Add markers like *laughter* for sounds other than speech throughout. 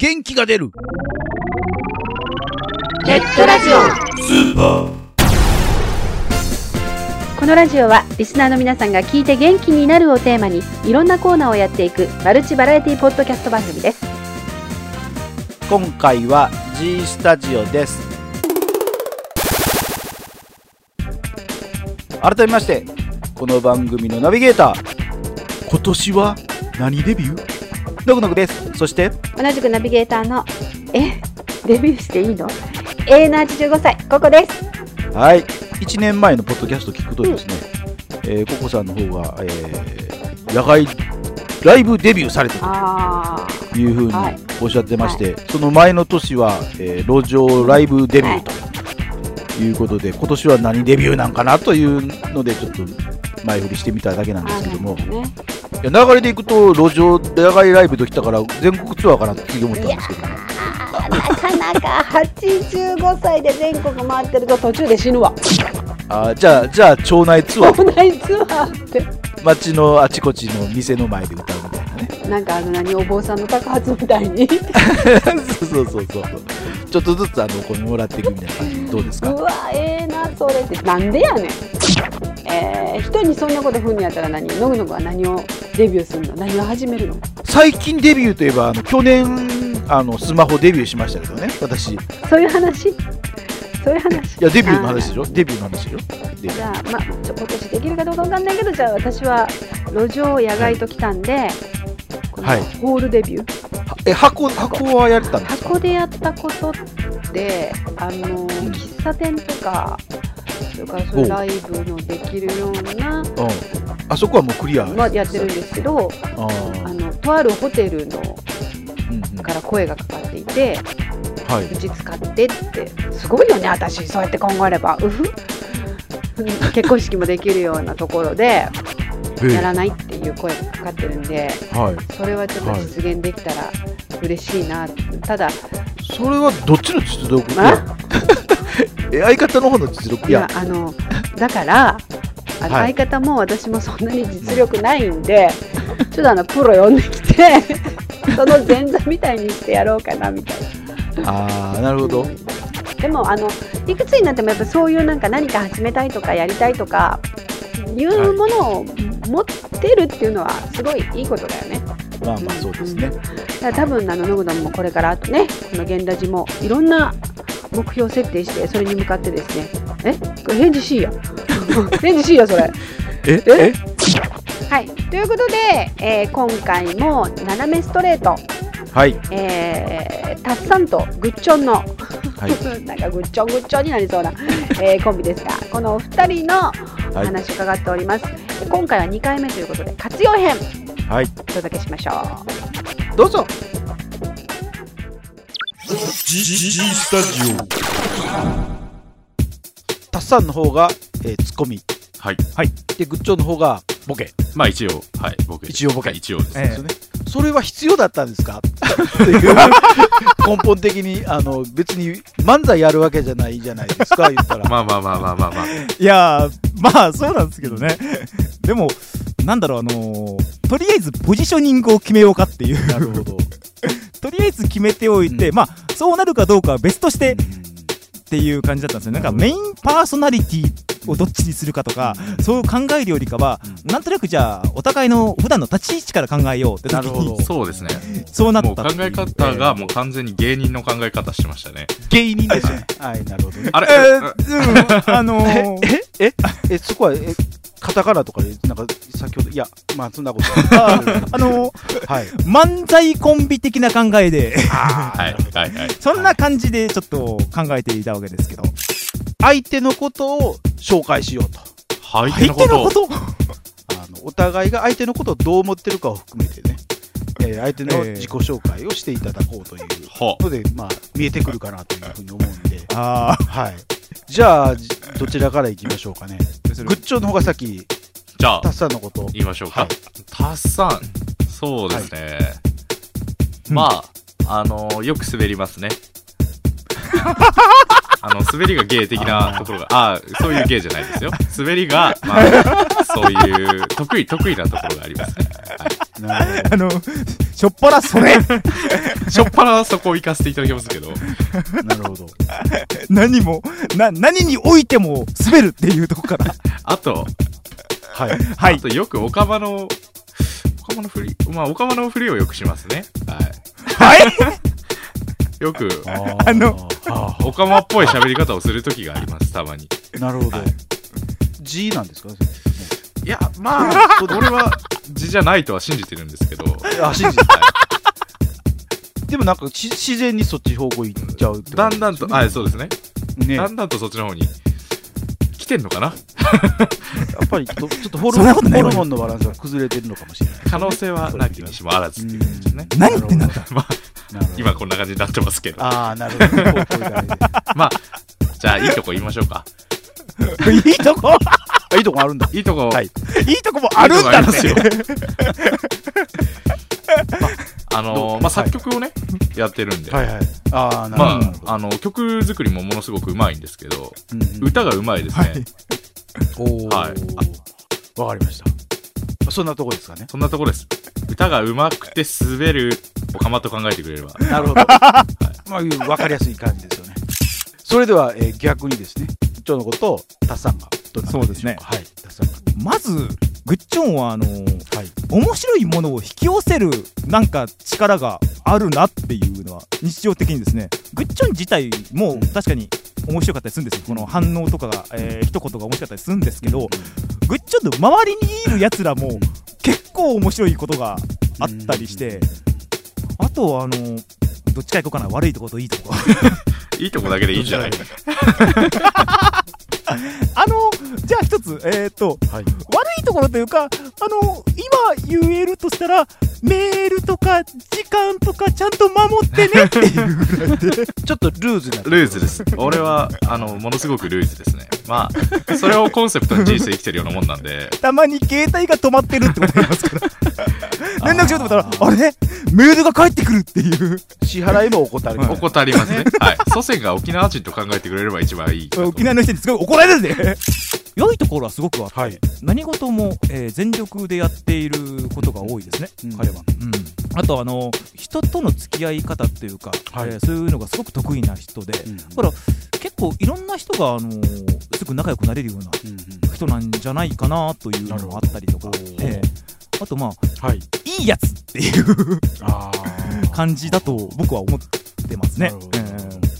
元気が出る。ネットラジオ。このラジオはリスナーの皆さんが聞いて元気になるをテーマにいろんなコーナーをやっていくマルチバラエティポッドキャスト番組です。今回は G スタジオです。改めましてこの番組のナビゲーター。今年は何デビュー？ノクノクです。そして同じくナビゲーターのえデビューしていいの？永遠の85歳ここです。はい。1年前のポッドキャスト聞くとですね、えーココさんの方が、えー野外ライブデビューされたあというふうにはい。おっしゃってまして、その前の年は、えー路上ライブデビューとい。うことで、今年は何デビューなんかなというのでちょっと前振りしてみただけなんですけども、いや流れでいくと路上野外ライブときたから全国ツアーかなって次思ったんですけど。なかなか85歳で全国回ってると途中で死ぬわ。あーじゃあじゃあ町内ツアー。国内ツアーって街のあちこちの店の前で歌うみたいなね。なんかあの何お坊さんの高発みたいに。そうそうそうそう。ちょっとずつあのお米もらっていくみたいな感じ。どうですか？うわええなそれって。なんでやねん。えー、人にそんなことふんにやったら何？ノグノグは何を？デビューするの何を始めるの？最近デビューといえばあの去年あのスマホデビューしましたけどね私。いそういう話？そういう話？やデビューの話でしょ？デビューの話でしょ？でじゃあまあちょ今年できるかどうかわかんないけどじゃあ私は路上野外と来たんで、はい。ホールデビュー？え箱箱はやれたんですか？箱でやったことってあの喫茶店とかそれからそういうライブのできるような、うん。あそこはもうクリア。まあ、やってるんですけどあのとあるホテルのうんうんから声がかかっていてはい。うち使ってってすごいよね私そうやって考えれば。*laughs* うふ結婚式もできるようなところでえ。やらないっていう声がかかってるんではい。それはちょっと実現できたら嬉しいな、ただそれはどっちの実力あ？え相方の方の実力？いややあのだからあのはい。相方も私もそんなに実力ないんで、ちょっとあのプロ呼んできて *laughs* その前座みたいにしてやろうかなみたいな。ああなるほど。でもあのいくつになってもやっぱそういうなんか何か始めたいとかやりたいとかいうものを持ってるっていうのはすごいいいことだよね。まあまあそうですね。だから多分あのノグノグもこれからあとねこの現ラジもいろんな目標設定してそれに向かってですね。え？これ返事しいや。*laughs* 返事しいやそれ。え？え？はい。ということで、えー今回も斜めストレート、はい。えー、タッサンとグッチョンのはい。*laughs* なんかぐっちょんぐっちょんになりそうな、えーコンビですがこのお二人のおはい。話を伺っております、今回は2回目ということで活用編はい。お届けしましょう。どうぞ G, G, G スタジタッサンの方が、えー、ツッコミはい。はいでグッチョンの方がボケまあ一応、はい、僕。一応ボケはい一応です。えですよね、それは必要だったんですかっていう根本的にあの別に漫才やるわけじゃないじゃないですか言ったら、まあまあまあまあまあまあ。いやー、まあそうなんですけどね。でも、なんだろう、あのーとりあえずポジショニングを決めようかっていう。なるほど、とりあえず決めておいて、うん。まあ、そうなるかどうかは別としてうん。っていう感じだったんですよ。なんかメインパーソナリティをどっちにするかとか、そう考えるよりかは、なんとなくじゃあ、お互いの普段の立ち位置から考えようって時なるほど。に、そうですね。そうなった考え方がもう完全に芸人の考え方してましたね。芸人ですね。はい。なるほどね。あれ、えー、うん、あのー、えええそこはえカタカナとかでなんか先ほどいやまあそんなことあ *laughs* あのー、はい。漫才コンビ的な考えで、はい、はい、はい。そんな感じでちょっと考えていたわけですけど、相手のことを紹介しようと。相手相のこと？手のこと。あのお互いが相手のことをどう思ってるかを含めてね、えー相手の自己紹介をしていただこうというはので、まあ、見えてくるかなというふうに思うんで、あはい。じゃあ、じどちらから行きましょうかね。あ、グッチョンの方が先、じゃあタッ、サンのこと。言いましょうか。はいタッサン。そうですね。うんまあ、あのーよく滑りますね。*laughs* あの、滑りが芸的なところが、ああ、そういう芸じゃないですよ。*laughs* 滑りが、まあ、そういう、得意、得意なところがありますね。はいなるほあのしょっぱなそれ *laughs* しょっぱなそこを行かせていただきますけど、ど。なるほど。何もな何においても滑るっていうとこからあと、はい。はいあとよくオカマの、オカマのふり、まあオカマのふりをよくしますね。はい。はいよく、あのはオカマっぽい喋り方をする時があります、たまに。あ、なるほどはい。G なんですか？いや、まあ、俺は字じゃないとは信じてるんですけど、あ、信じてでもなんかし自然にそっち方向行っちゃうってことだんだんと、あ、そうですね。ね。やだんだんとそっちの方に来てんのかな？っぱりちょっとホルモンのバランスが崩れてるのかもしれない。可能性はなきにしもあらずっていう感じですね。何言ってんだまあ、今こんな感じになってますけど。ああ、なるほど。まあ、じゃあいいとこ言いましょうか。いいとこ？あ、いいとこあるんだ。いいとこ、はいいいとこもあるんだっていいとこあ *laughs* のまあ、作曲をね、やってるんで、はいはい。ああ、なるほど。まあ、あの、曲作りもものすごくうまいんですけど、うんうん歌がうまいですね。はいはいわかりました。そんなとこですかね。そんなとこです。歌がうまくて滑るおかまと考えてくれれば。なるほど。まあ、わかりやすい感じですよね。それでは、えー逆にですね、ちょのことをタッサンがどんな感じしょかはい、タッサンが。まずグッチョンはあのはい。面白いものを引き寄せるなんか力があるなっていうのは日常的にですねグッチョン自体も確かに面白かったりするんですよ。この反応とかが、えー一言が面白かったりするんですけどグッチョンの周りにいるやつらも結構面白いことがあったりしてあとはあのどっちか行こうかな悪いとこといいとこ *laughs* いいとこだけでいいんじゃない？*laughs* あのじゃあ一つえっ、とはい。悪いところというか、あの今言えるとしたら、メールとか時間とかちゃんと守ってねっていうぐらいで、*laughs* ちょっとルーズな。ルーズです。俺は、あの、ものすごくルーズですね。まあ、それをコンセプトに人生生きてるようなもんなんで、*laughs* たまに携帯が止まってるってことがありますから、*laughs* 連絡しようと思ったら、あれメールが返ってくるっていう、支払いも怠る。はい怠りますね。*laughs* はい。祖先が沖縄人と考えてくれれば一番いい。沖縄の人にすごい怒られるで。良いところはすごくあって、はい。何事も、えー全力でやっていることが多いですね、うん彼は。うん、あとあの人との付き合い方っていうか、はいえーそういうのがすごく得意な人で、うんだから結構いろんな人が、あのーすぐ仲良くなれるようなうんうん人なんじゃないかなというのがあったりとかえーあとまあはい。いいやつっていう。*laughs* 感じだと僕は思ってますねえ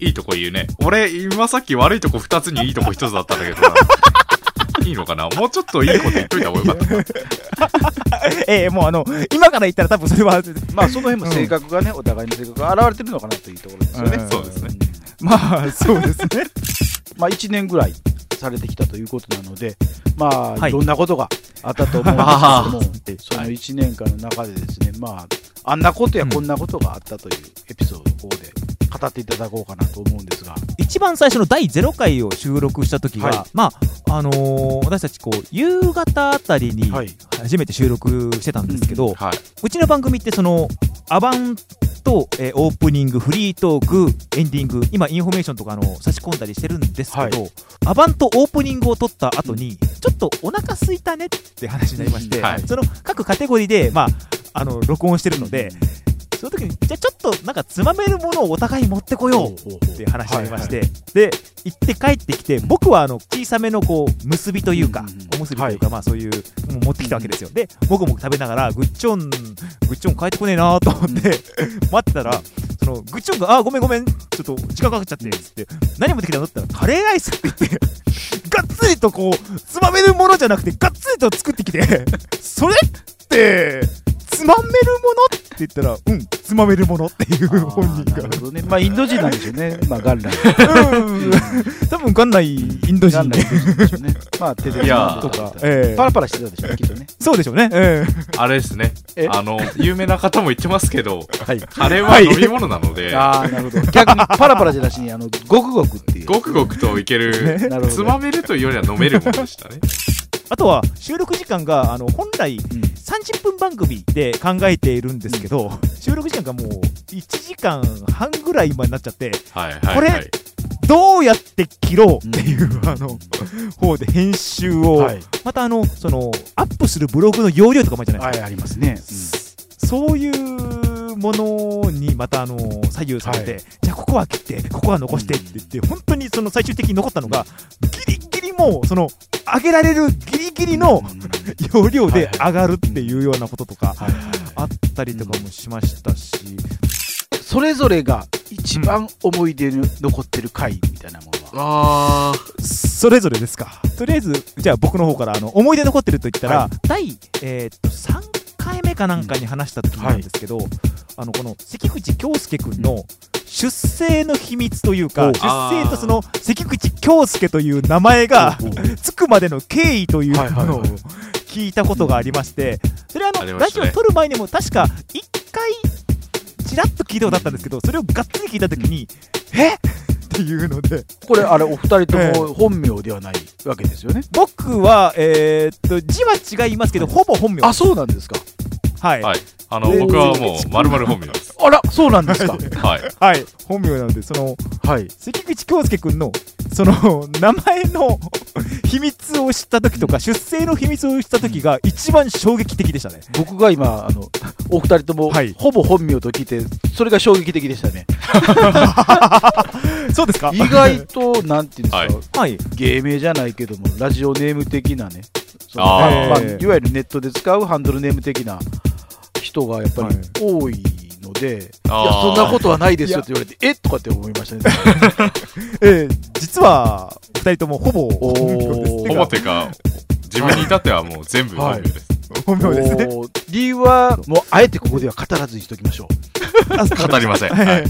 ーいいとこ言うね。俺、今さっき悪いとこ二つにいいとこ一つだったんだけどな。*laughs* いいのかな？もうちょっといいこと言っといた方がよかった。*laughs* えーもうあの今から言ったら多分それはまあ、その辺も性格がね、お互いの性格が現れてるのかなというところですよね。うんそうですね。まあそうですね。*laughs* まあ、1年ぐらいされてきたということなので、まあ、はいいろんなことがあったと思うんですけども、*laughs* その1年間の中でですね、まあ、あんなことやこんなことがあったというエピソードをここで語っていただこうかなと思うんですが、一番最初の第0回を収録した時は、はいまああのー私たちこう夕方あたりにはい。初めて収録してたんですけど、はい。うちの番組ってそのアバンと、えーオープニングフリートークエンディング今インフォメーションとかあの差し込んだりしてるんですけど、はアバンとオープニングを撮った後にちょっとお腹空いたねって話になりまして、うん。はい。その各カテゴリーで、まあ、あの録音してるのでその時にじゃあちょっとなんかつまめるものをお互い持ってこようっていう話になりまして、で行って帰ってきて僕はあの小さめのこう結びというか、おむすびというか、まあそういうもう持ってきたわけですよ。で僕も食べながらグッチョングッチョン帰ってこねえなと思って、待ってたらそのグッチョンが「あごめんごめんちょっと時間かかっちゃって」っつって「何持ってきたの?」って言ったら「カレーライス」って言って *laughs* がっつりとこうつまめるものじゃなくてがっつりと作ってきて *laughs* それってつまめるものって言ったらうんつまめるものっていう本人あーながるほどね。まあ、インド人なんでしょうね。*laughs* まあ、元来。うん多分元来インド人元来インド人でしょうね。まあ、手でとか、パラパラしてたでしょうね、きっとね。そうでしょうね、えあれですねえ？あの、有名な方も言ってますけど、はい。カレーは飲み物なので、*laughs* ああ、なるほど。逆にパラパラじゃなしに、あの、ごくごくっていう。ごくごくといける。*laughs* つまめるというよりは飲めるものでしたね。あとは収録時間があの本来うん。30分番組で考えているんですけど、収録時間がもう1時間半ぐらい今になっちゃってこれはい。どうやって切ろうっていう、あの *laughs* 方で編集を、はい。またあのそのアップするブログの容量とかもあるじゃないですか、はい、ありますね。そういうものにまたあの左右されて、はい。じゃあここは切ってここは残してって言って、本当にその最終的に残ったのがギリもうその上げられるギリギリの容量で上がるっていうようなこととかはい。あったりとかもしましたし、それぞれが一番思い出に残ってる回みたいなものは、あー。それぞれですか。とりあえずじゃあ僕の方からあの思い出残ってると言ったら、は第、えーっと3回目かなんかに話した時なんですけど、あのこの関口京介君の出生の秘密というか、お出生とその関口京介という名前がつくまでの経緯というものを聞いたことがありまして、それはあのラジオ撮る前にも確か1回ちらっと聞いたことあったんですけど、それをがっつり聞いた時に、え？っていうので、これあれお二人とえも本名ではないわけですよね、僕は、えーっと字は違いますけど、ほぼ本名あそうなんですかはい、はい。あの、えー僕はもう、まるまる本名です。*laughs* あらそうなんですか？*laughs* はい。はい、本名なので、そのはい。関口京介君のその *laughs* 名前の秘密を知った時とか、出生の秘密を知った時が一番衝撃的でしたね。僕が今あのお二人とも、はい。ほぼ本名と聞いてそれが衝撃的でしたね。そうですか？意外となんていうんですか、はい。はい、芸名じゃないけどもラジオネーム的なね。そのあー。まあ、いわゆるネットで使うハンドルネーム的な人がやっぱりはい。多いので、い、やあーそんなことはないですよって言われてえ？とかって思いましたね。*laughs* えー実は2人ともほぼほぼてか、自分に至ってはもう全部本名です。本名ですね。理由はもうあえてここでは語らずにしときましょ語りません。はい。はい。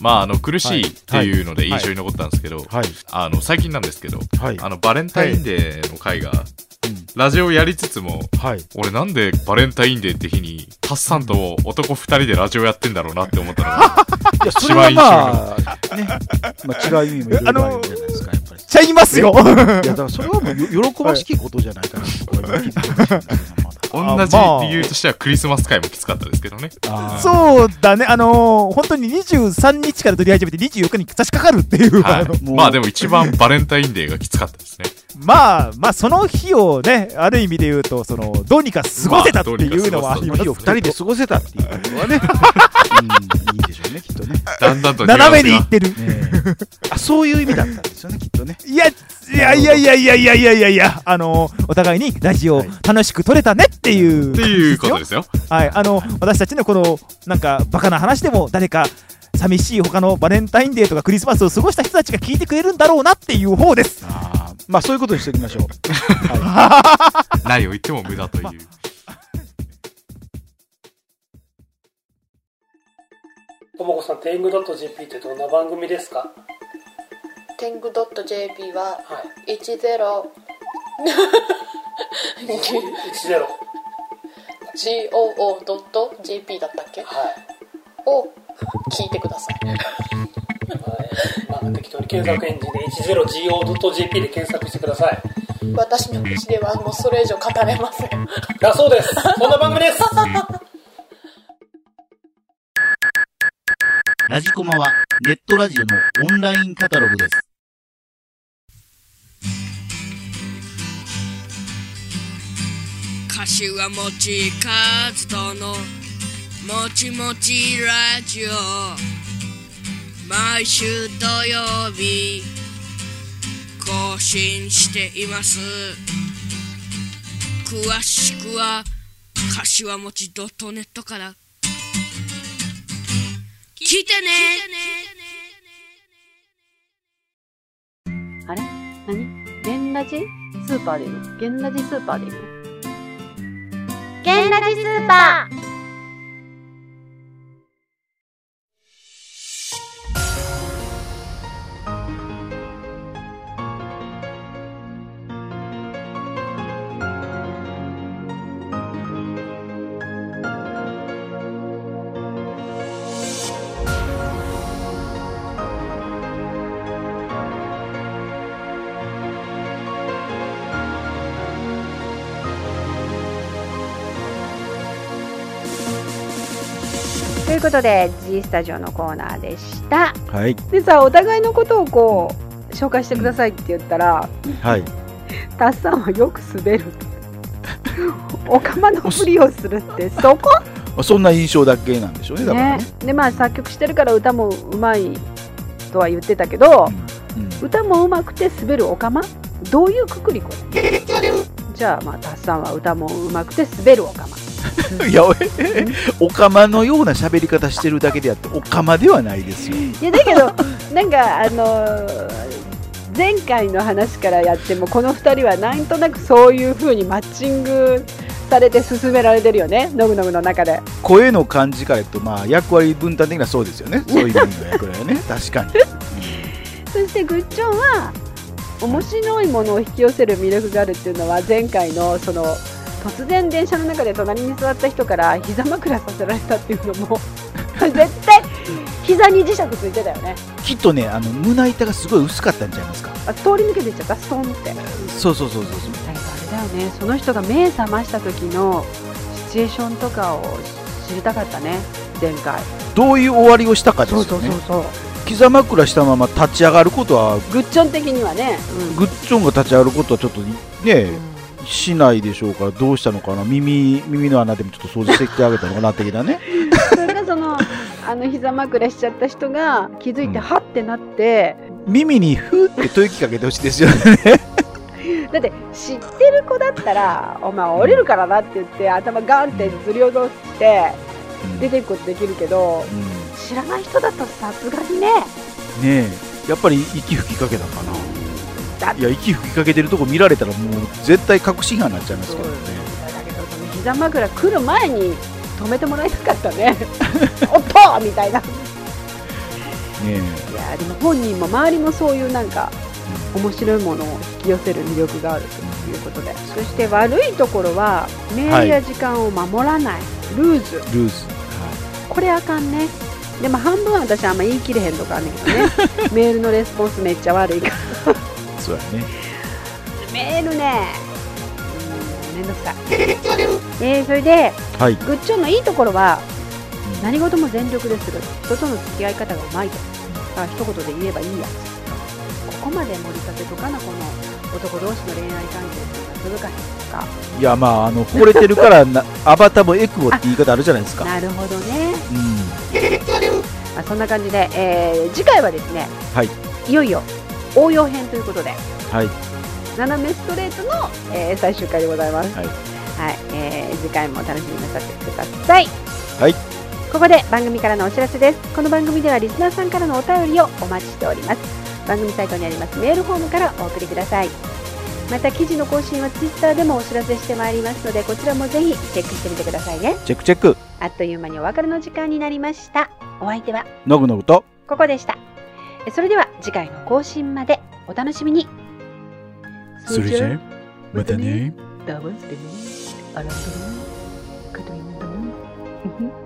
まあ、あの、苦しいっていうので印象に残ったんですけど、うはい。あの、最近なんですけど、はい。あの、バレンタインデーの回が、うんラジオやりつつも、はい。俺なんでバレンタインデーって日に、タッサンと男二人でラジオやってんだろうなって思ったのが、*laughs* いやそれはまあね。まあ違う意味もいろいろあるんじゃないですかやっぱり。ちゃいますよ。いやだからそれはもうよ *laughs* 喜ばしきことじゃないかなは。い同じ理由としてはクリスマス会もきつかったですけどね。そうだね、あのー本当に23日から撮り始めて24日に差し掛かるっていう、はい。*laughs* まあでも一番バレンタインデーがきつかったですね。まあ、まあ、その日をね、ある意味で言うと、その、どうにか過ごせたっていうのはあります日を二人で過ごせたっていうことはね、うん、いいでしょうね、きっとね。*laughs* だんだんと斜めにニュアンス行ってる。ね *laughs* えあそういう意味だったんですよね、きっとね。いや、いやいやいやいやいやいやいやいや、あのーお互いにラジオはい楽しく撮れたねっていう。がっていうことですよ。はい、あの、私たちのこの、なんか、バカな話でも、誰か、寂しい他のバレンタインデーとかクリスマスを過ごした人たちが聞いてくれるんだろうなっていう方です。まあ、そういうことにしておきましょう。何を言っても無駄という。ともこさん、テング .jp ってどんな番組ですか？天狗 .jp ははい。10 10。goo.jp だったっけ？はい。を聞いてくださいまあ、適当に検索エンジンで 10go.jp で検索してください。私の口ではもうそれ以上語れませんだそうです。そんな番組です。ラジコマはネットラジオのオンラインカタログです。柏餅和人のもちもちラジオ毎週土曜日更新しています。詳しくは柏餅 .net から。聞いてね。あれ？何？ゲンラジスーパーでいいの？ゲンラジスーパーでいいの？ゲンラジスーパーいうことで G スタジオのコーナーでした。はい。でさお互いのことをこう紹介してくださいって言ったらはい。タッサンはよく滑る。おかまのふりをするってそこ？*laughs* あそんな印象だけなんでしょうねだからね。ねでまあ作曲してるから歌もうまいとは言ってたけど、うん。歌もうまくて滑るオカマどういうくくりこれ？じゃあまあタッさんは歌もうまくて滑るオカマい *laughs* やえ。おかまのような喋り方してるだけであっておかまではないですよ。いやだけどなんかあのー前回の話からやってもこの2人はなんとなくそういう風にマッチングされて進められてるよね。ノグノグの中で。声の感じからとまあ役割分担的にはそうですよね。*laughs* そういう意味の役割はね。確かに、そしてグッチョンは面白いものを引き寄せる魅力があるっていうのは前回のその突然電車の中で隣に座った人から膝枕させられたっていうのも *laughs* 絶対膝に磁石ついてたよね。きっとねあの胸板がすごい薄かったんちゃいますか？あ通り抜けていっちゃった？ストンって。そうそうそうそうそう。あれだよね。その人が目覚ました時のシチュエーションとかを知りたかったね。前回。どういう終わりをしたかですよね。そう膝枕したまま立ち上がることはグッチョン的にはね、グッチョンが立ち上がることはちょっとねしないでしょうからどうしたのかな？耳耳の穴でもちょっと掃除してきてあげたのかな？的なね。それがその *laughs* あの膝枕しちゃった人が気づいてハッてなって、耳にふーって吐息かけてほしいですよね。*laughs* だって知ってる子だったら「お前降りるからな」って言って頭ガンってずり落として出ていくことできるけどう知らない人だとさすがにね。んねえ。やっぱり息吹きかけたかな？だいや息吹きかけてるとこ見られたらもう絶対確信犯になっちゃいますけどね。だけどその膝枕来る前に止めてもらいたかったね。*laughs* おっとみたいな。ねいやでも本人も周りもそういうなんか面白いものを引き寄せる魅力があるということで。そして悪いところはメールや時間を守らない、ルーズ。えルーズ、これあかんね。でも半分は私あんま言い切れへんとかあんねんけどね。*laughs* メールのレスポンスめっちゃ悪いから。はい、そうやね。メールね。うんめんどくさい。*laughs* えー、それではい。グッチョンのいいところは何事も全力でする人との付き合い方がうまいと。あ一言で言えばいいや。ここまで盛り立てとかなこの男同士の恋愛関係っていうのは続かへんとか。いやまああの惚れてるからな *laughs* アバターもエクボって言い方あるじゃないですか。なるほどね、うん。まあ、そんな感じで、えー次回はですね、はい。いよいよ応用編ということではい斜めストレートの、えー最終回でございます。はいはいえー次回も楽しみになさってください。はいここで番組からのお知らせです。この番組ではリスナーさんからのお便りをお待ちしております。番組サイトにありますメールフォームからお送りください。また記事の更新はツイッターでもお知らせしてまいりますのでこちらもぜひチェックしてみてくださいね。チェックチェックあっという間にお別れの時間になりました。お相手はのぐのぐとここでした。えそれでは次回の更新までお楽しみに。それじゃまたね。ダブルスでね、あらんだね、かというんだね。